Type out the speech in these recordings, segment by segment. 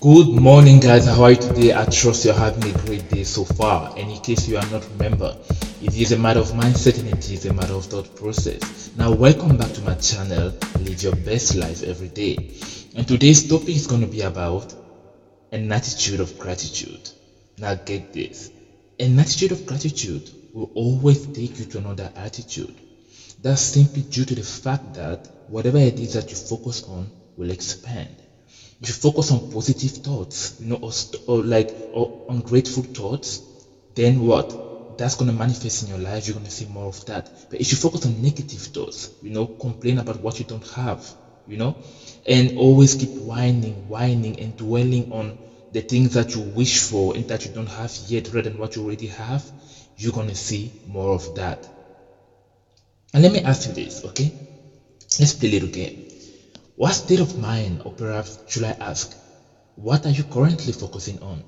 Good morning, guys. How are you today? I trust you're having a great day so far. And in case you are not remember, it is a matter of mindset and it is a matter of thought process. Now, welcome back to my channel. Live your best life every day. And today's topic is going to be about an attitude of gratitude. Now, get this: an attitude of gratitude will always take you to another attitude. That's simply due to the fact that whatever it is that you focus on will expand. If you focus on positive thoughts, you know, or, or like or ungrateful thoughts, then what? That's to manifest in your life. You're to see more of that. But if you focus on negative thoughts, you know, complain about what you don't have, you know, and always keep whining, whining, and dwelling on the things that you wish for and that you don't have yet rather than what you already have, you're to see more of that. And let me ask you this, okay? Let's play a little game. What state of mind, or perhaps should I ask, what are you currently focusing on?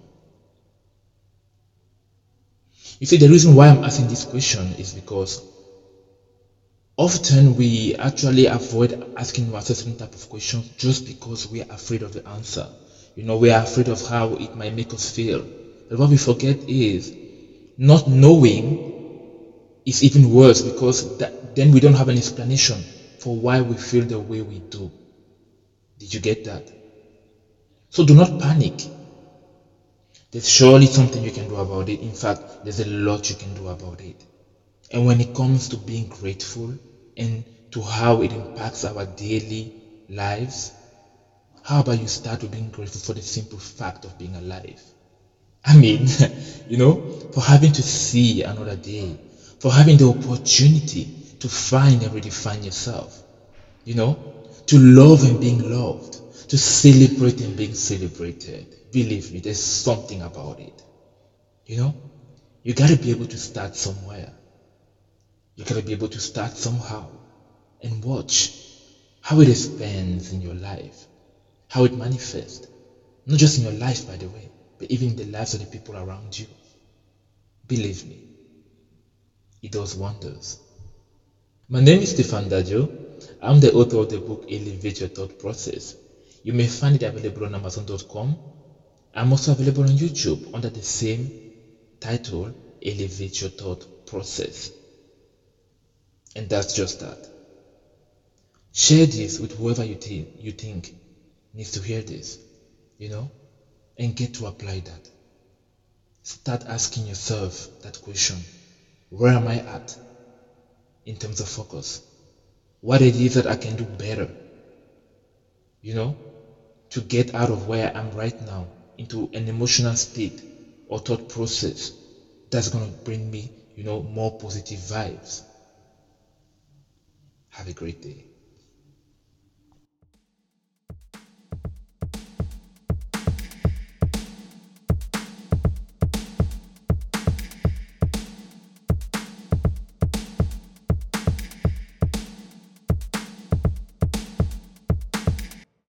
You see, the reason why I'm asking this question is because often we actually avoid asking a certain type of question just because we are afraid of the answer. You know, we are afraid of how it might make us feel. But what we forget is not knowing is even worse because that, then we don't have an explanation for why we feel the way we do. Did you get that? So do not panic. There's surely something you can do about it. In fact, there's a lot you can do about it. And when it comes to being grateful and to how it impacts our daily lives, how about you start with being grateful for the simple fact of being alive? I mean, you know, for having to see another day, for having the opportunity to find and redefine yourself, you know, to love and being loved, to celebrate and being celebrated. Believe me, there's something about it. You know, you gotta be able to start somewhere. You gotta be able to start somehow and watch how it expands in your life, how it manifests. Not just in your life, by the way, but even in the lives of the people around you. Believe me, it does wonders. My name is Stéphane Dadjo. I'm the author of the book Elevate Your Thought Process. You may find it available on Amazon.com. I'm also available on YouTube under the same title, Elevate Your Thought Process. And that's just that. Share this with whoever you, think you think needs to hear this, you know, and get to apply that. Start asking yourself that question Where am I at in terms of focus? What it is that I can do better, you know, to get out of where I am right now into an emotional state or thought process that's going to bring me, you know, more positive vibes. Have a great day.